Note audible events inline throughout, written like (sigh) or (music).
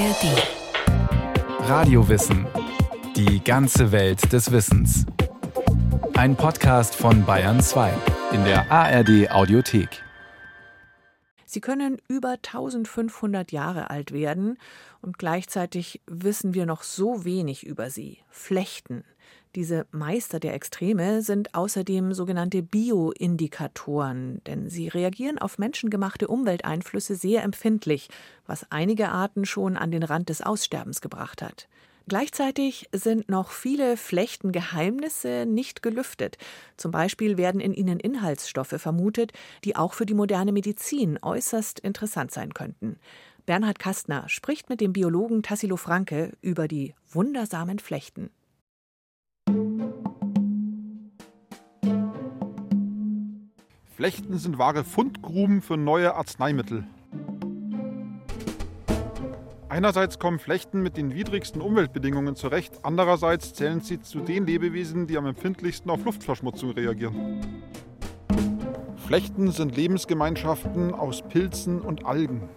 ARD. Radiowissen. Die ganze Welt des Wissens. Ein Podcast von Bayern 2 in der ARD Audiothek. Sie können über 1500 Jahre alt werden und gleichzeitig wissen wir noch so wenig über sie. Flechten. Diese Meister der Extreme sind außerdem sogenannte Bioindikatoren, denn sie reagieren auf menschengemachte Umwelteinflüsse sehr empfindlich, was einige Arten schon an den Rand des Aussterbens gebracht hat. Gleichzeitig sind noch viele Flechtengeheimnisse nicht gelüftet. Zum Beispiel werden in ihnen Inhaltsstoffe vermutet, die auch für die moderne Medizin äußerst interessant sein könnten. Bernhard Kastner spricht mit dem Biologen Tassilo Franke über die wundersamen Flechten. Flechten sind wahre Fundgruben für neue Arzneimittel. Einerseits kommen Flechten mit den widrigsten Umweltbedingungen zurecht, andererseits zählen sie zu den Lebewesen, die am empfindlichsten auf Luftverschmutzung reagieren. Flechten sind Lebensgemeinschaften aus Pilzen und Algen.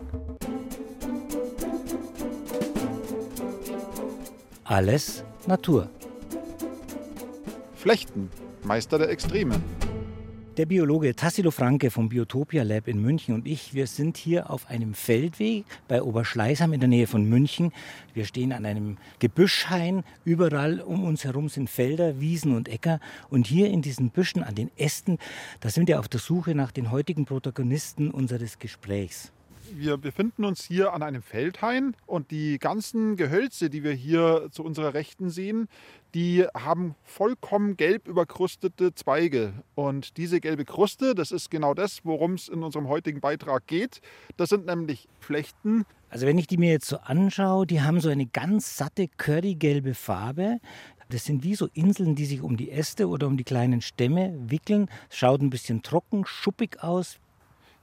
Alles Natur. Flechten, Meister der Extreme. Der Biologe Tassilo Franke vom Biotopia Lab in München und ich, wir sind hier auf einem Feldweg bei Oberschleißheim in der Nähe von München. Wir stehen an einem Gebüschhain. Überall um uns herum sind Felder, Wiesen und Äcker. Und hier in diesen Büschen an den Ästen, da sind wir auf der Suche nach den heutigen Protagonisten unseres Gesprächs. Wir befinden uns hier an einem Feldhain und die ganzen Gehölze, die wir hier zu unserer Rechten sehen, die haben vollkommen gelb überkrustete Zweige. Und diese gelbe Kruste, das ist genau das, worum es in unserem heutigen Beitrag geht. Das sind nämlich Flechten. Also wenn ich die mir jetzt so anschaue, die haben so eine ganz satte, currygelbe Farbe. Das sind wie so Inseln, die sich um die Äste oder um die kleinen Stämme wickeln. Schaut ein bisschen trocken, schuppig aus,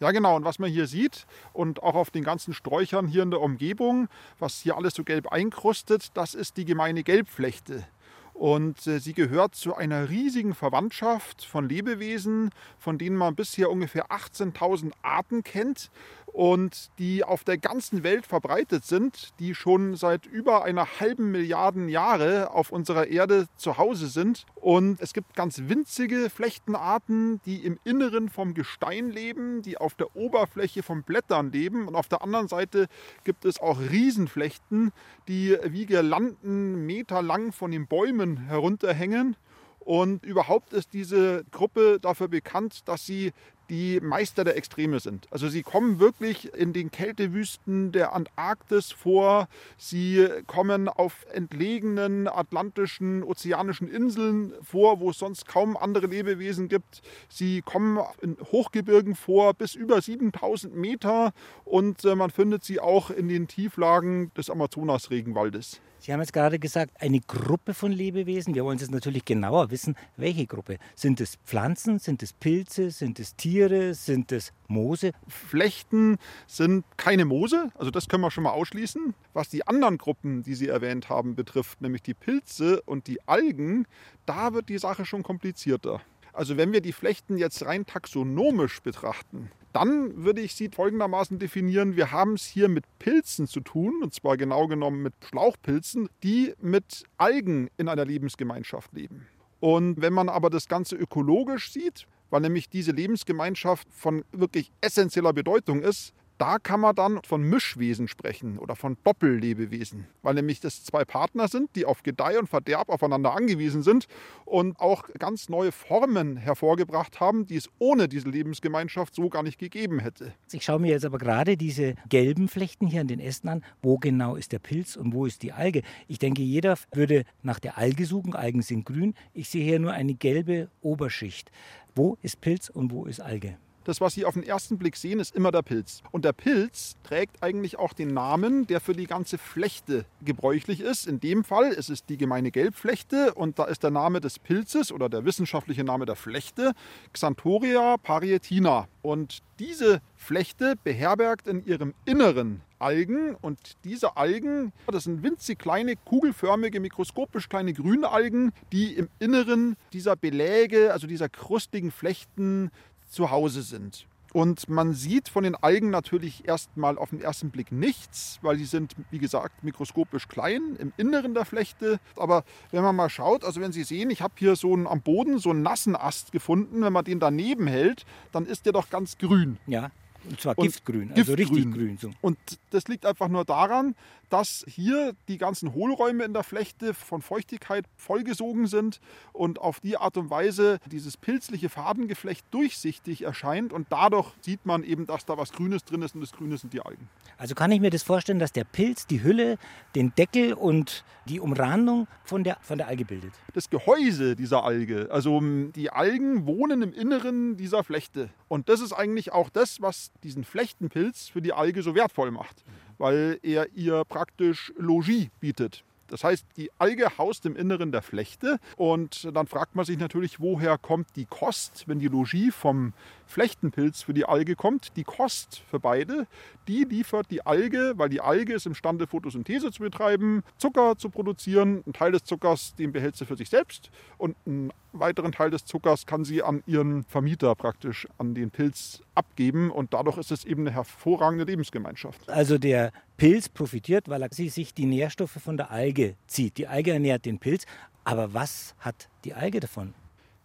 ja, genau. Und was man hier sieht und auch auf den ganzen Sträuchern hier in der Umgebung, was hier alles so gelb einkrustet, das ist die gemeine Gelbflechte. Und äh, sie gehört zu einer riesigen Verwandtschaft von Lebewesen, von denen man bisher ungefähr 18.000 Arten kennt und die auf der ganzen Welt verbreitet sind, die schon seit über einer halben Milliarden Jahre auf unserer Erde zu Hause sind. Und es gibt ganz winzige Flechtenarten, die im Inneren vom Gestein leben, die auf der Oberfläche von Blättern leben. Und auf der anderen Seite gibt es auch Riesenflechten, die wie Girlanden meterlang von den Bäumen herunterhängen. Und überhaupt ist diese Gruppe dafür bekannt, dass sie die Meister der Extreme sind. Also sie kommen wirklich in den Kältewüsten der Antarktis vor. Sie kommen auf entlegenen atlantischen, ozeanischen Inseln vor, wo es sonst kaum andere Lebewesen gibt. Sie kommen in Hochgebirgen vor, bis über 7000 Meter. Und äh, man findet sie auch in den Tieflagen des Amazonas-Regenwaldes. Sie haben jetzt gerade gesagt, eine Gruppe von Lebewesen. Wir wollen jetzt natürlich genauer wissen, welche Gruppe. Sind es Pflanzen, sind es Pilze, sind es Tiere, sind es Moose? Flechten sind keine Moose, also das können wir schon mal ausschließen. Was die anderen Gruppen, die Sie erwähnt haben, betrifft, nämlich die Pilze und die Algen, da wird die Sache schon komplizierter. Also wenn wir die Flechten jetzt rein taxonomisch betrachten, dann würde ich sie folgendermaßen definieren. Wir haben es hier mit Pilzen zu tun, und zwar genau genommen mit Schlauchpilzen, die mit Algen in einer Lebensgemeinschaft leben. Und wenn man aber das Ganze ökologisch sieht, weil nämlich diese Lebensgemeinschaft von wirklich essentieller Bedeutung ist, da kann man dann von Mischwesen sprechen oder von Doppellebewesen, weil nämlich das zwei Partner sind, die auf Gedeih und Verderb aufeinander angewiesen sind und auch ganz neue Formen hervorgebracht haben, die es ohne diese Lebensgemeinschaft so gar nicht gegeben hätte. Ich schaue mir jetzt aber gerade diese gelben Flechten hier an den Ästen an. Wo genau ist der Pilz und wo ist die Alge? Ich denke, jeder würde nach der Alge suchen. Algen sind grün. Ich sehe hier nur eine gelbe Oberschicht. Wo ist Pilz und wo ist Alge? Das, was Sie auf den ersten Blick sehen, ist immer der Pilz. Und der Pilz trägt eigentlich auch den Namen, der für die ganze Flechte gebräuchlich ist. In dem Fall ist es die gemeine Gelbflechte und da ist der Name des Pilzes oder der wissenschaftliche Name der Flechte Xanthoria parietina. Und diese Flechte beherbergt in ihrem Inneren Algen und diese Algen, das sind winzig kleine, kugelförmige, mikroskopisch kleine Grünalgen, die im Inneren dieser Beläge, also dieser krustigen Flechten zu Hause sind. Und man sieht von den Algen natürlich erstmal auf den ersten Blick nichts, weil die sind, wie gesagt, mikroskopisch klein im Inneren der Flechte. Aber wenn man mal schaut, also wenn Sie sehen, ich habe hier so einen, am Boden so einen nassen Ast gefunden, wenn man den daneben hält, dann ist der doch ganz grün. Ja. Und zwar und Giftgrün, also richtig grün. So. Und das liegt einfach nur daran, dass hier die ganzen Hohlräume in der Flechte von Feuchtigkeit vollgesogen sind und auf die Art und Weise dieses pilzliche Fadengeflecht durchsichtig erscheint und dadurch sieht man eben, dass da was Grünes drin ist und das Grüne sind die Algen. Also kann ich mir das vorstellen, dass der Pilz die Hülle, den Deckel und die Umrandung von der, von der Alge bildet? Das Gehäuse dieser Alge. Also die Algen wohnen im Inneren dieser Flechte. Und das ist eigentlich auch das, was diesen Flechtenpilz für die Alge so wertvoll macht weil er ihr praktisch Logis bietet. Das heißt, die Alge haust im Inneren der Flechte und dann fragt man sich natürlich, woher kommt die Kost, wenn die Logis vom Flechtenpilz für die Alge kommt. Die Kost für beide, die liefert die Alge, weil die Alge ist imstande, Photosynthese zu betreiben, Zucker zu produzieren. Ein Teil des Zuckers, den behält sie für sich selbst und einen weiteren Teil des Zuckers kann sie an ihren Vermieter praktisch, an den Pilz abgeben und dadurch ist es eben eine hervorragende Lebensgemeinschaft. Also der Pilz profitiert, weil er sich die Nährstoffe von der Alge zieht. Die Alge ernährt den Pilz, aber was hat die Alge davon?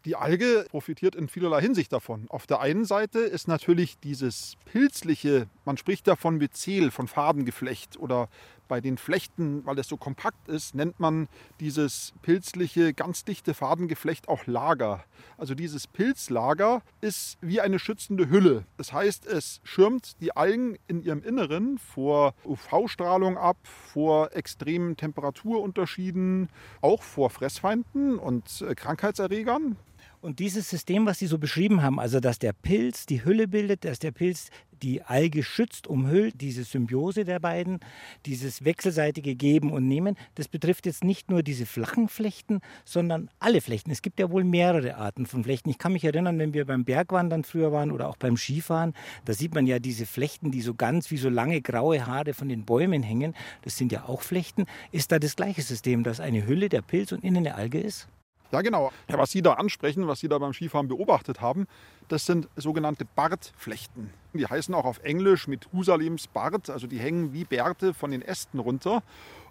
Die Alge profitiert in vielerlei Hinsicht davon. Auf der einen Seite ist natürlich dieses pilzliche, man spricht davon Myzel, von Fadengeflecht oder bei den Flechten, weil es so kompakt ist, nennt man dieses pilzliche, ganz dichte Fadengeflecht auch Lager. Also dieses Pilzlager ist wie eine schützende Hülle. Das heißt, es schirmt die Algen in ihrem Inneren vor UV-Strahlung ab, vor extremen Temperaturunterschieden, auch vor Fressfeinden und äh, Krankheitserregern. Und dieses System, was Sie so beschrieben haben, also dass der Pilz die Hülle bildet, dass der Pilz die Alge schützt, umhüllt, diese Symbiose der beiden, dieses wechselseitige Geben und Nehmen, das betrifft jetzt nicht nur diese flachen Flechten, sondern alle Flechten. Es gibt ja wohl mehrere Arten von Flechten. Ich kann mich erinnern, wenn wir beim Bergwandern früher waren oder auch beim Skifahren, da sieht man ja diese Flechten, die so ganz wie so lange graue Haare von den Bäumen hängen. Das sind ja auch Flechten. Ist da das gleiche System, dass eine Hülle der Pilz und innen eine Alge ist? Ja, genau. Ja, was Sie da ansprechen, was Sie da beim Skifahren beobachtet haben, das sind sogenannte Bartflechten. Die heißen auch auf Englisch Methusalems Bart, also die hängen wie Bärte von den Ästen runter.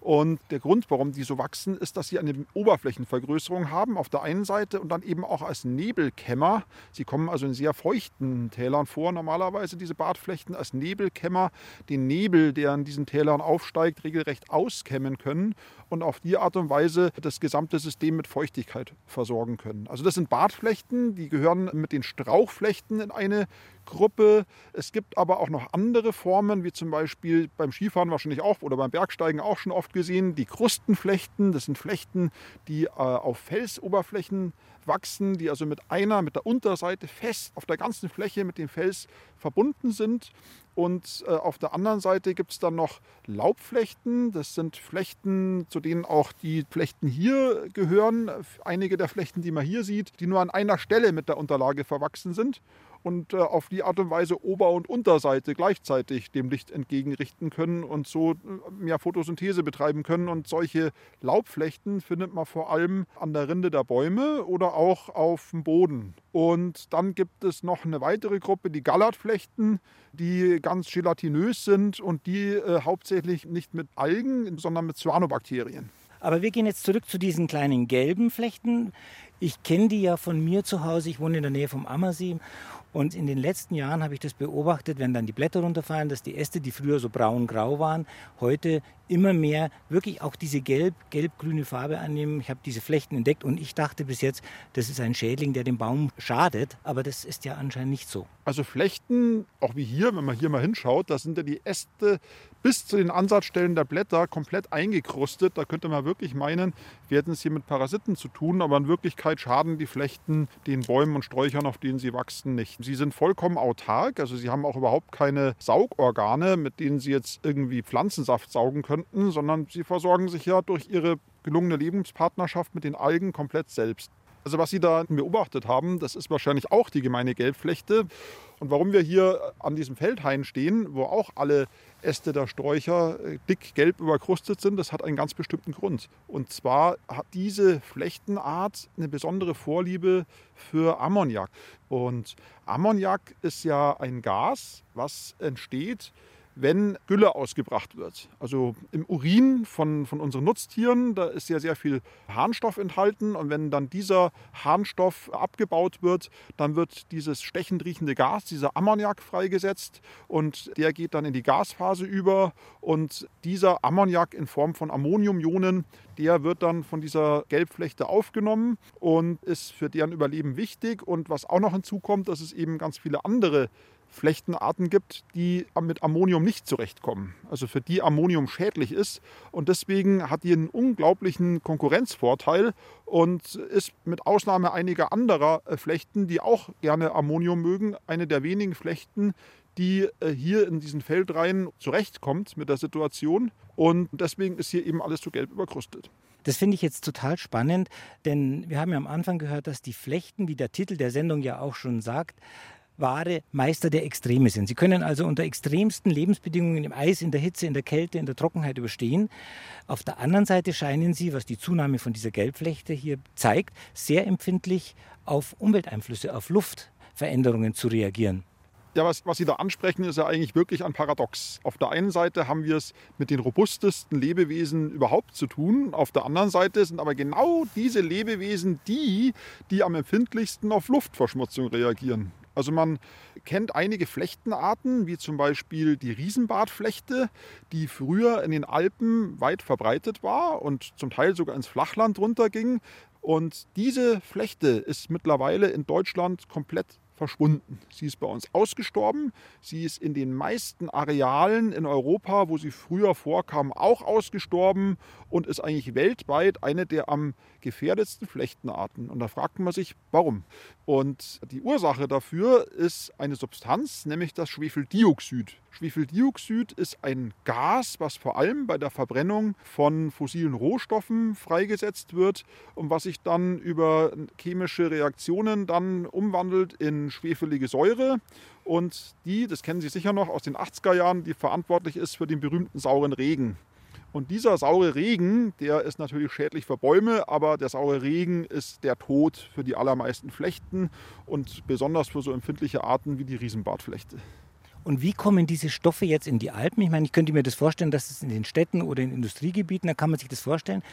Und der Grund, warum die so wachsen, ist, dass sie eine Oberflächenvergrößerung haben auf der einen Seite und dann eben auch als Nebelkämmer. Sie kommen also in sehr feuchten Tälern vor, normalerweise diese Bartflechten als Nebelkämmer, den Nebel, der in diesen Tälern aufsteigt, regelrecht auskämmen können und auf die Art und Weise das gesamte System mit Feuchtigkeit versorgen können. Also das sind Bartflechten, die gehören mit den Strauchflechten in eine Gruppe. Es gibt aber auch noch andere Formen, wie zum Beispiel beim Skifahren wahrscheinlich auch oder beim Bergsteigen auch schon oft gesehen, die Krustenflechten. Das sind Flechten, die äh, auf Felsoberflächen wachsen, die also mit einer, mit der Unterseite fest auf der ganzen Fläche mit dem Fels verbunden sind. Und äh, auf der anderen Seite gibt es dann noch Laubflechten. Das sind Flechten, zu denen auch die Flechten hier gehören. Einige der Flechten, die man hier sieht, die nur an einer Stelle mit der Unterlage verwachsen sind und äh, auf die Art und Weise Ober- und Unterseite gleichzeitig dem Licht entgegenrichten können und so äh, mehr Photosynthese betreiben können. Und solche Laubflechten findet man vor allem an der Rinde der Bäume oder auch auf dem Boden. Und dann gibt es noch eine weitere Gruppe, die Gallertflechten, die ganz gelatinös sind und die äh, hauptsächlich nicht mit Algen, sondern mit Cyanobakterien. Aber wir gehen jetzt zurück zu diesen kleinen gelben Flechten. Ich kenne die ja von mir zu Hause. Ich wohne in der Nähe vom Ammersee und in den letzten Jahren habe ich das beobachtet, wenn dann die Blätter runterfallen, dass die Äste, die früher so braun-grau waren, heute immer mehr wirklich auch diese gelb, gelb-grüne Farbe annehmen. Ich habe diese Flechten entdeckt und ich dachte bis jetzt, das ist ein Schädling, der dem Baum schadet, aber das ist ja anscheinend nicht so. Also Flechten, auch wie hier, wenn man hier mal hinschaut, da sind ja die Äste bis zu den Ansatzstellen der Blätter komplett eingekrustet. Da könnte man wirklich meinen, wir hätten es hier mit Parasiten zu tun, aber in Wirklichkeit schaden die Flechten den Bäumen und Sträuchern, auf denen sie wachsen, nicht. Sie sind vollkommen autark, also sie haben auch überhaupt keine Saugorgane, mit denen sie jetzt irgendwie Pflanzensaft saugen könnten, sondern sie versorgen sich ja durch ihre gelungene Lebenspartnerschaft mit den Algen komplett selbst. Also was Sie da beobachtet haben, das ist wahrscheinlich auch die gemeine Gelbflechte. Und warum wir hier an diesem Feldhain stehen, wo auch alle Äste der Sträucher äh, dick gelb überkrustet sind, das hat einen ganz bestimmten Grund. Und zwar hat diese Flechtenart eine besondere Vorliebe für Ammoniak. Und Ammoniak ist ja ein Gas, was entsteht, wenn Gülle ausgebracht wird. Also im Urin von, von unseren Nutztieren, da ist ja sehr viel Harnstoff enthalten. Und wenn dann dieser Harnstoff abgebaut wird, dann wird dieses stechend riechende Gas, dieser Ammoniak freigesetzt und der geht dann in die Gasphase über. Und dieser Ammoniak in Form von Ammoniumionen, der wird dann von dieser Gelbflechte aufgenommen und ist für deren Überleben wichtig. Und was auch noch hinzukommt, dass es eben ganz viele andere Flechtenarten gibt, die mit Ammonium nicht zurechtkommen. Also für die Ammonium schädlich ist. Und deswegen hat die einen unglaublichen Konkurrenzvorteil und ist mit Ausnahme einiger anderer äh, Flechten, die auch gerne Ammonium mögen, eine der wenigen Flechten, die äh, hier in diesen Feldreihen zurechtkommt mit der Situation. Und deswegen ist hier eben alles so gelb überkrustet. Das finde ich jetzt total spannend, denn wir haben ja am Anfang gehört, dass die Flechten, wie der Titel der Sendung ja auch schon sagt, wahre Meister der Extreme sind. Sie können also unter extremsten Lebensbedingungen im Eis, in der Hitze, in der Kälte, in der Trockenheit überstehen. Auf der anderen Seite scheinen sie, was die Zunahme von dieser Gelbflechte hier zeigt, sehr empfindlich auf Umwelteinflüsse, auf Luftveränderungen zu reagieren. Ja, was, was Sie da ansprechen, ist ja eigentlich wirklich ein Paradox. Auf der einen Seite haben wir es mit den robustesten Lebewesen überhaupt zu tun. Auf der anderen Seite sind aber genau diese Lebewesen die, die am empfindlichsten auf Luftverschmutzung reagieren. Also man kennt einige Flechtenarten, wie zum Beispiel die Riesenbartflechte, die früher in den Alpen weit verbreitet war und zum Teil sogar ins Flachland runterging. Und diese Flechte ist mittlerweile in Deutschland komplett verschwunden. Sie ist bei uns ausgestorben. Sie ist in den meisten Arealen in Europa, wo sie früher vorkam, auch ausgestorben und ist eigentlich weltweit eine der am gefährdetsten Flechtenarten. Und da fragt man sich, warum? Und die Ursache dafür ist eine Substanz, nämlich das Schwefeldioxid. Schwefeldioxid ist ein Gas, was vor allem bei der Verbrennung von fossilen Rohstoffen freigesetzt wird und was sich dann über chemische Reaktionen dann umwandelt in schwefelige Säure. Und die, das kennen Sie sicher noch aus den 80er Jahren, die verantwortlich ist für den berühmten sauren Regen. Und dieser saure Regen, der ist natürlich schädlich für Bäume, aber der saure Regen ist der Tod für die allermeisten Flechten und besonders für so empfindliche Arten wie die Riesenbartflechte. Und wie kommen diese Stoffe jetzt in die Alpen? Ich meine, ich könnte mir das vorstellen, dass es in den Städten oder in Industriegebieten, da kann man sich das vorstellen.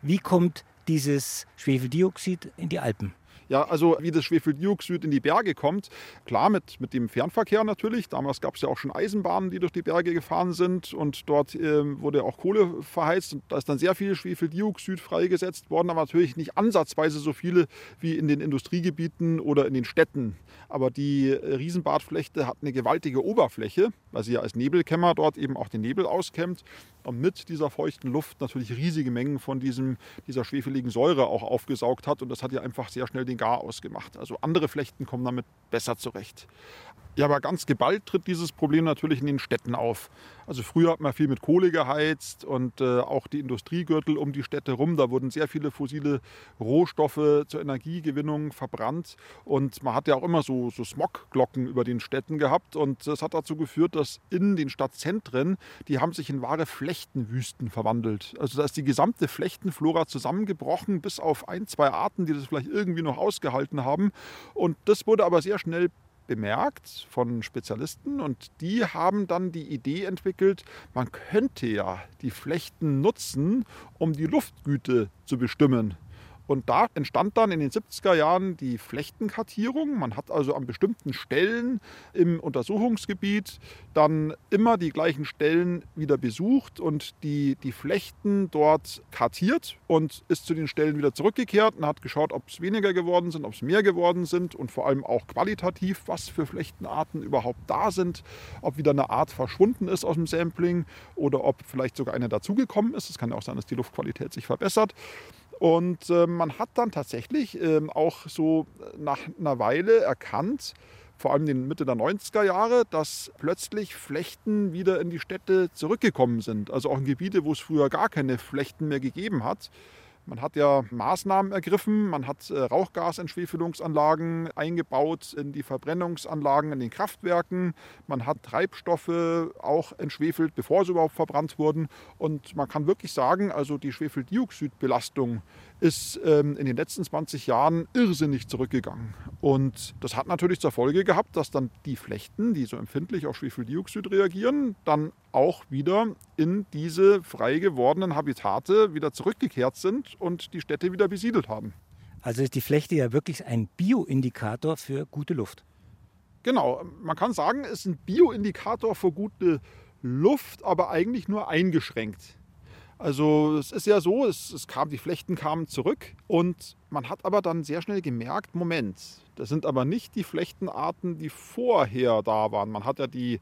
Wie kommt dieses Schwefeldioxid in die Alpen? Ja, also wie das Schwefeldioxid in die Berge kommt, klar mit, mit dem Fernverkehr natürlich. Damals gab es ja auch schon Eisenbahnen, die durch die Berge gefahren sind und dort äh, wurde auch Kohle verheizt und da ist dann sehr viel Schwefeldioxid freigesetzt worden, aber natürlich nicht ansatzweise so viele wie in den Industriegebieten oder in den Städten. Aber die äh, Riesenbartflechte hat eine gewaltige Oberfläche, weil sie ja als Nebelkämmer dort eben auch den Nebel auskämmt mit dieser feuchten Luft natürlich riesige Mengen von diesem, dieser schwefeligen Säure auch aufgesaugt hat und das hat ja einfach sehr schnell den Gar ausgemacht. Also andere Flechten kommen damit besser zurecht. Ja, aber ganz geballt tritt dieses Problem natürlich in den Städten auf. Also früher hat man viel mit Kohle geheizt und äh, auch die Industriegürtel um die Städte rum. Da wurden sehr viele fossile Rohstoffe zur Energiegewinnung verbrannt. Und man hat ja auch immer so, so Smogglocken über den Städten gehabt. Und das hat dazu geführt, dass in den Stadtzentren, die haben sich in wahre Flechtenwüsten verwandelt. Also da ist die gesamte Flechtenflora zusammengebrochen, bis auf ein, zwei Arten, die das vielleicht irgendwie noch ausgehalten haben. Und das wurde aber sehr schnell bemerkt von Spezialisten und die haben dann die Idee entwickelt, man könnte ja die Flechten nutzen, um die Luftgüte zu bestimmen. Und da entstand dann in den 70er Jahren die Flechtenkartierung. Man hat also an bestimmten Stellen im Untersuchungsgebiet dann immer die gleichen Stellen wieder besucht und die, die Flechten dort kartiert und ist zu den Stellen wieder zurückgekehrt und hat geschaut, ob es weniger geworden sind, ob es mehr geworden sind und vor allem auch qualitativ, was für Flechtenarten überhaupt da sind, ob wieder eine Art verschwunden ist aus dem Sampling oder ob vielleicht sogar eine dazugekommen ist. Es kann ja auch sein, dass die Luftqualität sich verbessert. Und äh, man hat dann tatsächlich äh, auch so nach einer Weile erkannt, vor allem in Mitte der 90er Jahre, dass plötzlich Flechten wieder in die Städte zurückgekommen sind. Also auch in Gebiete, wo es früher gar keine Flechten mehr gegeben hat. Man hat ja Maßnahmen ergriffen, man hat äh, Rauchgasentschwefelungsanlagen eingebaut in die Verbrennungsanlagen in den Kraftwerken, man hat Treibstoffe auch entschwefelt, bevor sie überhaupt verbrannt wurden. Und man kann wirklich sagen, also die Schwefeldioxidbelastung ist ähm, in den letzten 20 Jahren irrsinnig zurückgegangen. Und das hat natürlich zur Folge gehabt, dass dann die Flechten, die so empfindlich auf Schwefeldioxid reagieren, dann auch wieder in diese frei gewordenen Habitate wieder zurückgekehrt sind und die Städte wieder besiedelt haben. Also ist die Flechte ja wirklich ein Bioindikator für gute Luft. Genau, man kann sagen, es ist ein Bioindikator für gute Luft, aber eigentlich nur eingeschränkt. Also es ist ja so, es, es, kam, die Flechten kamen zurück und man hat aber dann sehr schnell gemerkt, Moment, das sind aber nicht die Flechtenarten, die vorher da waren. Man hat ja die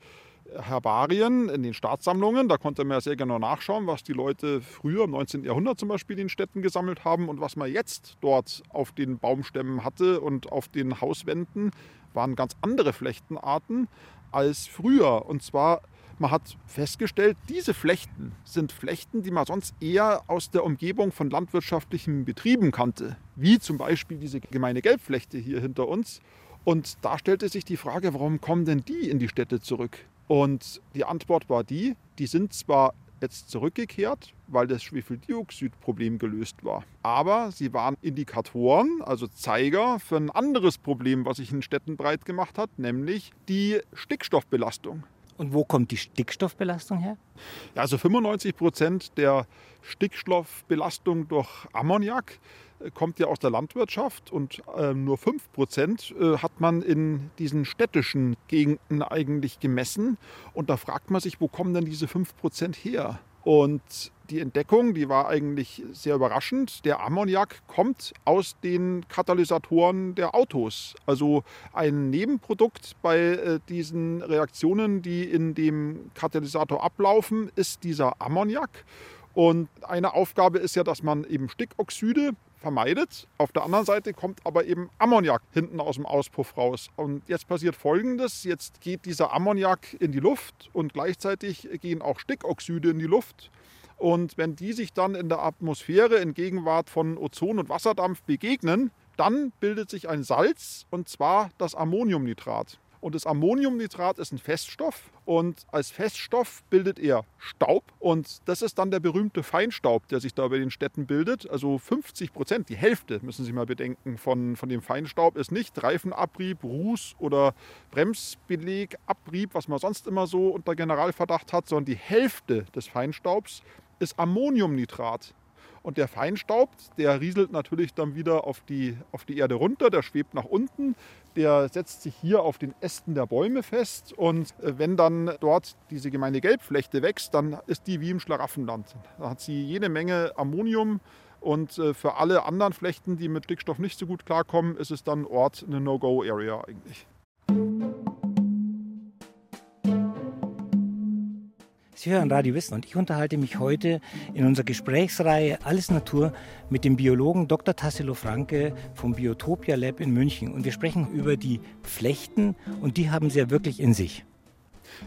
Herbarien in den Staatssammlungen, da konnte man ja sehr genau nachschauen, was die Leute früher im 19. Jahrhundert zum Beispiel in den Städten gesammelt haben und was man jetzt dort auf den Baumstämmen hatte und auf den Hauswänden, waren ganz andere Flechtenarten als früher. Und zwar man hat festgestellt, diese Flechten sind Flechten, die man sonst eher aus der Umgebung von landwirtschaftlichen Betrieben kannte, wie zum Beispiel diese gemeine Gelbflechte hier hinter uns. Und da stellte sich die Frage, warum kommen denn die in die Städte zurück? Und die Antwort war die, die sind zwar jetzt zurückgekehrt, weil das Schwefeldioxidproblem gelöst war. Aber sie waren Indikatoren, also Zeiger für ein anderes Problem, was sich in Städten breit gemacht hat, nämlich die Stickstoffbelastung. Und wo kommt die Stickstoffbelastung her? Ja, also 95 Prozent der Stickstoffbelastung durch Ammoniak äh, kommt ja aus der Landwirtschaft und äh, nur 5 Prozent äh, hat man in diesen städtischen Gegenden eigentlich gemessen. Und da fragt man sich, wo kommen denn diese 5 Prozent her? Und die Entdeckung, die war eigentlich sehr überraschend. Der Ammoniak kommt aus den Katalysatoren der Autos. Also ein Nebenprodukt bei äh, diesen Reaktionen, die in dem Katalysator ablaufen, ist dieser Ammoniak. Und eine Aufgabe ist ja, dass man eben Stickoxide vermeidet. Auf der anderen Seite kommt aber eben Ammoniak hinten aus dem Auspuff raus. Und jetzt passiert Folgendes. Jetzt geht dieser Ammoniak in die Luft und gleichzeitig gehen auch Stickoxide in die Luft. Und wenn die sich dann in der Atmosphäre in Gegenwart von Ozon und Wasserdampf begegnen, dann bildet sich ein Salz und zwar das Ammoniumnitrat. Und das Ammoniumnitrat ist ein Feststoff und als Feststoff bildet er Staub und das ist dann der berühmte Feinstaub, der sich da bei den Städten bildet. Also 50 Prozent, die Hälfte, müssen Sie mal bedenken, von, von dem Feinstaub ist nicht Reifenabrieb, Ruß oder Bremsbelegabrieb, was man sonst immer so unter Generalverdacht hat, sondern die Hälfte des Feinstaubs ist Ammoniumnitrat. Und der Feinstaub, der rieselt natürlich dann wieder auf die, auf die Erde runter, der schwebt nach unten, der setzt sich hier auf den Ästen der Bäume fest. Und äh, wenn dann dort diese gemeine Gelbflechte wächst, dann ist die wie im Schlaraffenland. Da hat sie jede Menge Ammonium. Und äh, für alle anderen Flechten, die mit Stickstoff nicht so gut klarkommen, ist es dann Ort eine No-Go-Area eigentlich. Sie hören Radio Wissen und ich unterhalte mich heute in unserer Gesprächsreihe Alles Natur mit dem Biologen Dr. Tassilo Franke vom Biotopia Lab in München. Und wir sprechen über die Flechten und die haben Sie ja wirklich in sich.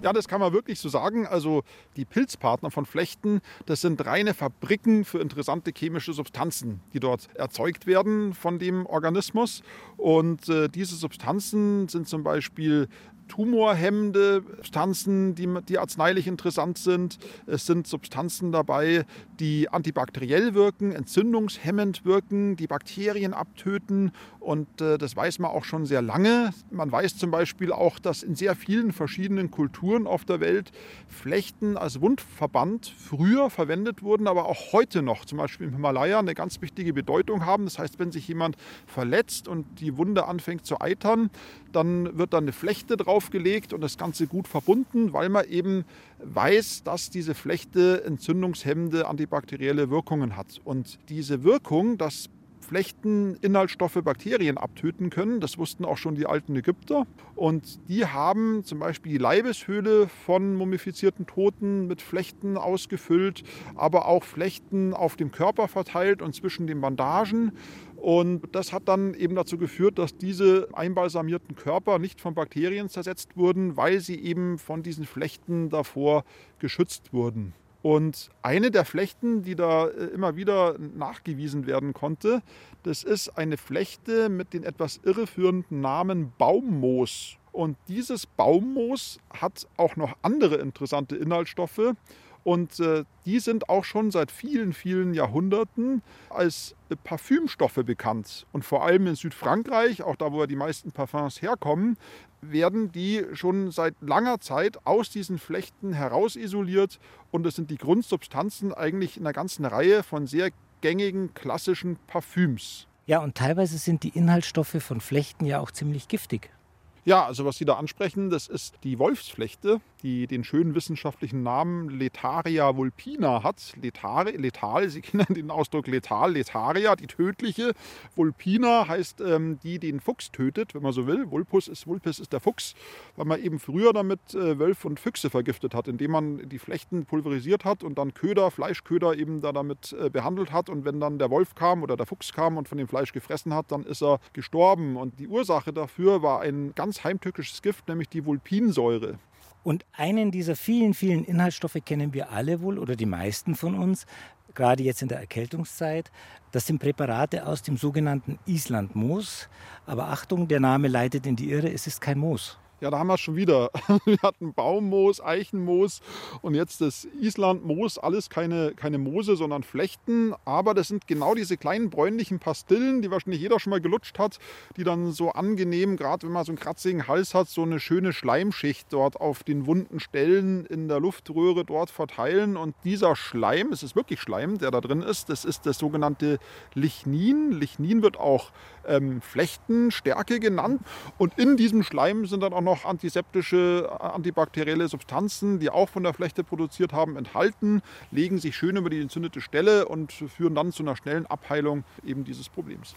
Ja, das kann man wirklich so sagen. Also die Pilzpartner von Flechten, das sind reine Fabriken für interessante chemische Substanzen, die dort erzeugt werden von dem Organismus. Und äh, diese Substanzen sind zum Beispiel tumorhemmende Substanzen, die, die arzneilich interessant sind. Es sind Substanzen dabei, die antibakteriell wirken, entzündungshemmend wirken, die Bakterien abtöten. Und äh, das weiß man auch schon sehr lange. Man weiß zum Beispiel auch, dass in sehr vielen verschiedenen Kulturen auf der Welt Flechten als Wundverband früher verwendet wurden, aber auch heute noch, zum Beispiel im Himalaya, eine ganz wichtige Bedeutung haben. Das heißt, wenn sich jemand verletzt und die Wunde anfängt zu eitern, dann wird dann eine Flechte draufgelegt und das Ganze gut verbunden, weil man eben weiß, dass diese Flechte entzündungshemmende antibakterielle Wirkungen hat. Und diese Wirkung, dass Flechten Inhaltsstoffe Bakterien abtöten können. Das wussten auch schon die alten Ägypter. Und die haben zum Beispiel die Leibeshöhle von mumifizierten Toten mit Flechten ausgefüllt, aber auch Flechten auf dem Körper verteilt und zwischen den Bandagen. Und das hat dann eben dazu geführt, dass diese einbalsamierten Körper nicht von Bakterien zersetzt wurden, weil sie eben von diesen Flechten davor geschützt wurden. Und eine der Flechten, die da äh, immer wieder nachgewiesen werden konnte, das ist eine Flechte mit den etwas irreführenden Namen Baummoos. Und dieses Baummoos hat auch noch andere interessante Inhaltsstoffe. Und äh, die sind auch schon seit vielen, vielen Jahrhunderten als äh, Parfümstoffe bekannt. Und vor allem in Südfrankreich, auch da, wo ja die meisten Parfums herkommen, werden die schon seit langer Zeit aus diesen Flechten herausisoliert. Und es sind die Grundsubstanzen eigentlich in einer ganzen Reihe von sehr gängigen klassischen Parfüms. Ja, und teilweise sind die Inhaltsstoffe von Flechten ja auch ziemlich giftig. Ja, also was Sie da ansprechen, das ist die Wolfsflechte, die den schönen wissenschaftlichen Namen Letaria vulpina hat. Letare, letal, Sie (laughs) kennen den Ausdruck letal, Letaria, die tödliche. Vulpina heißt, ähm, die den Fuchs tötet, wenn man so will. Vulpus ist, Vulpes ist der Fuchs, weil man eben früher damit äh, Wölfe und Füchse vergiftet hat, indem man die Flechten pulverisiert hat und dann Köder, Fleischköder eben da damit äh, behandelt hat. Und wenn dann der Wolf kam oder der Fuchs kam und von dem Fleisch gefressen hat, dann ist er gestorben. Und die Ursache dafür war ein ganz heimtückisches Gift, nämlich die Vulpinsäure. Und einen dieser vielen, vielen Inhaltsstoffe kennen wir alle wohl oder die meisten von uns, gerade jetzt in der Erkältungszeit. Das sind Präparate aus dem sogenannten Islandmoos. Aber Achtung, der Name leitet in die Irre, es ist kein Moos. Ja, da haben wir es schon wieder. (laughs) Wir hatten Baummoos, Eichenmoos und jetzt das Islandmoos. Alles keine, keine Moose, sondern Flechten. Aber das sind genau diese kleinen bräunlichen Pastillen, die wahrscheinlich jeder schon mal gelutscht hat, die dann so angenehm, gerade wenn man so einen kratzigen Hals hat, so eine schöne Schleimschicht dort auf den wunden Stellen in der Luftröhre dort verteilen. Und dieser Schleim, es ist wirklich Schleim, der da drin ist, das ist das sogenannte Lichnin. Lichnin wird auch ähm, Flechtenstärke genannt. Und in diesem Schleim sind dann auch noch antiseptische, antibakterielle Substanzen, die auch von der Flechte produziert haben, enthalten, legen sich schön über die entzündete Stelle und führen dann zu einer schnellen Abheilung eben dieses Problems.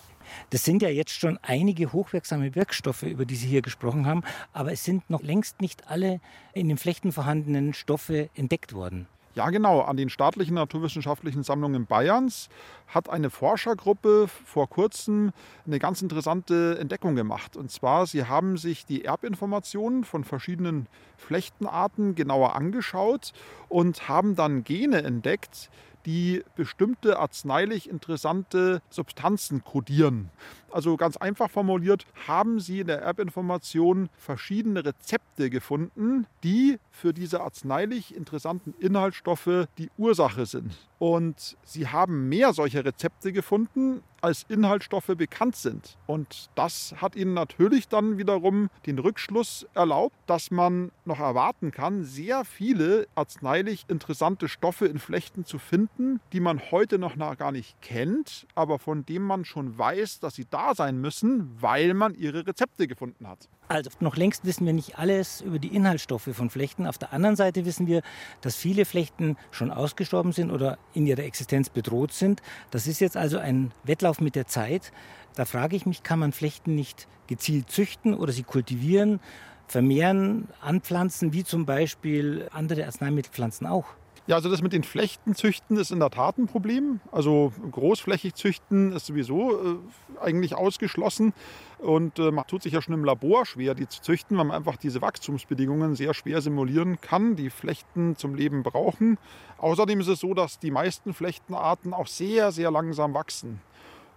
Das sind ja jetzt schon einige hochwirksame Wirkstoffe, über die Sie hier gesprochen haben, aber es sind noch längst nicht alle in den Flechten vorhandenen Stoffe entdeckt worden. Ja, genau. An den staatlichen naturwissenschaftlichen Sammlungen Bayerns hat eine Forschergruppe vor kurzem eine ganz interessante Entdeckung gemacht. Und zwar, sie haben sich die Erbinformationen von verschiedenen Flechtenarten genauer angeschaut und haben dann Gene entdeckt, die bestimmte arzneilich interessante Substanzen kodieren. Also ganz einfach formuliert, haben Sie in der Erbinformation verschiedene Rezepte gefunden, die für diese arzneilich interessanten Inhaltsstoffe die Ursache sind. Und Sie haben mehr solcher Rezepte gefunden, als Inhaltsstoffe bekannt sind. Und das hat Ihnen natürlich dann wiederum den Rückschluss erlaubt, dass man noch erwarten kann, sehr viele arzneilich interessante Stoffe in Flechten zu finden, die man heute noch gar nicht kennt, aber von denen man schon weiß, dass sie sein müssen, weil man ihre Rezepte gefunden hat. Also noch längst wissen wir nicht alles über die Inhaltsstoffe von Flechten. Auf der anderen Seite wissen wir, dass viele Flechten schon ausgestorben sind oder in ihrer Existenz bedroht sind. Das ist jetzt also ein Wettlauf mit der Zeit. Da frage ich mich, kann man Flechten nicht gezielt züchten oder sie kultivieren, vermehren, anpflanzen, wie zum Beispiel andere Arzneimittelpflanzen auch? Ja, also das mit den Flechten züchten ist in der Tat ein Problem. Also großflächig züchten ist sowieso äh, eigentlich ausgeschlossen. Und äh, man tut sich ja schon im Labor schwer, die zu züchten, weil man einfach diese Wachstumsbedingungen sehr schwer simulieren kann, die Flechten zum Leben brauchen. Außerdem ist es so, dass die meisten Flechtenarten auch sehr, sehr langsam wachsen.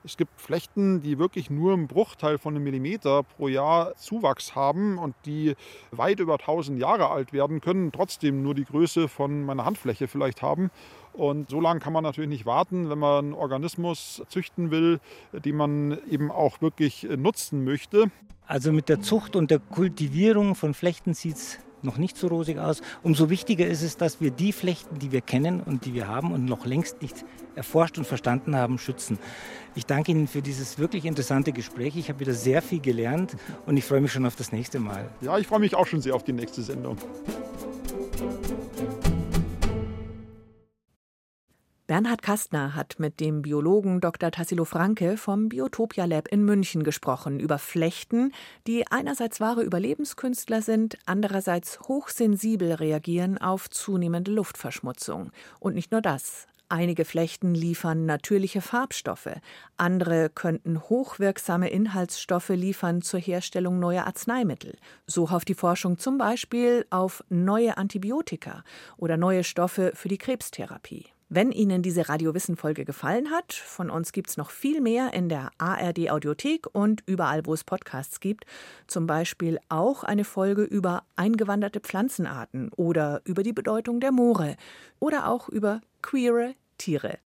Es gibt Flechten, die wirklich nur einen Bruchteil von einem Millimeter pro Jahr Zuwachs haben und die weit über 1000 Jahre alt werden können, trotzdem nur die Größe von meiner Handfläche vielleicht haben. Und so lange kann man natürlich nicht warten, wenn man einen Organismus züchten will, den man eben auch wirklich nutzen möchte. Also mit der Zucht und der Kultivierung von Flechten sieht es noch nicht so rosig aus. Umso wichtiger ist es, dass wir die Flechten, die wir kennen und die wir haben und noch längst nicht erforscht und verstanden haben, schützen. Ich danke Ihnen für dieses wirklich interessante Gespräch. Ich habe wieder sehr viel gelernt und ich freue mich schon auf das nächste Mal. Ja, ich freue mich auch schon sehr auf die nächste Sendung. Bernhard Kastner hat mit dem Biologen Dr. Tassilo Franke vom Biotopia Lab in München gesprochen über Flechten, die einerseits wahre Überlebenskünstler sind, andererseits hochsensibel reagieren auf zunehmende Luftverschmutzung. Und nicht nur das. Einige Flechten liefern natürliche Farbstoffe, andere könnten hochwirksame Inhaltsstoffe liefern zur Herstellung neuer Arzneimittel. So hofft die Forschung zum Beispiel auf neue Antibiotika oder neue Stoffe für die Krebstherapie. Wenn Ihnen diese Radiowissen-Folge gefallen hat, von uns gibt es noch viel mehr in der ARD-Audiothek und überall, wo es Podcasts gibt. Zum Beispiel auch eine Folge über eingewanderte Pflanzenarten oder über die Bedeutung der Moore oder auch über queere Tiere.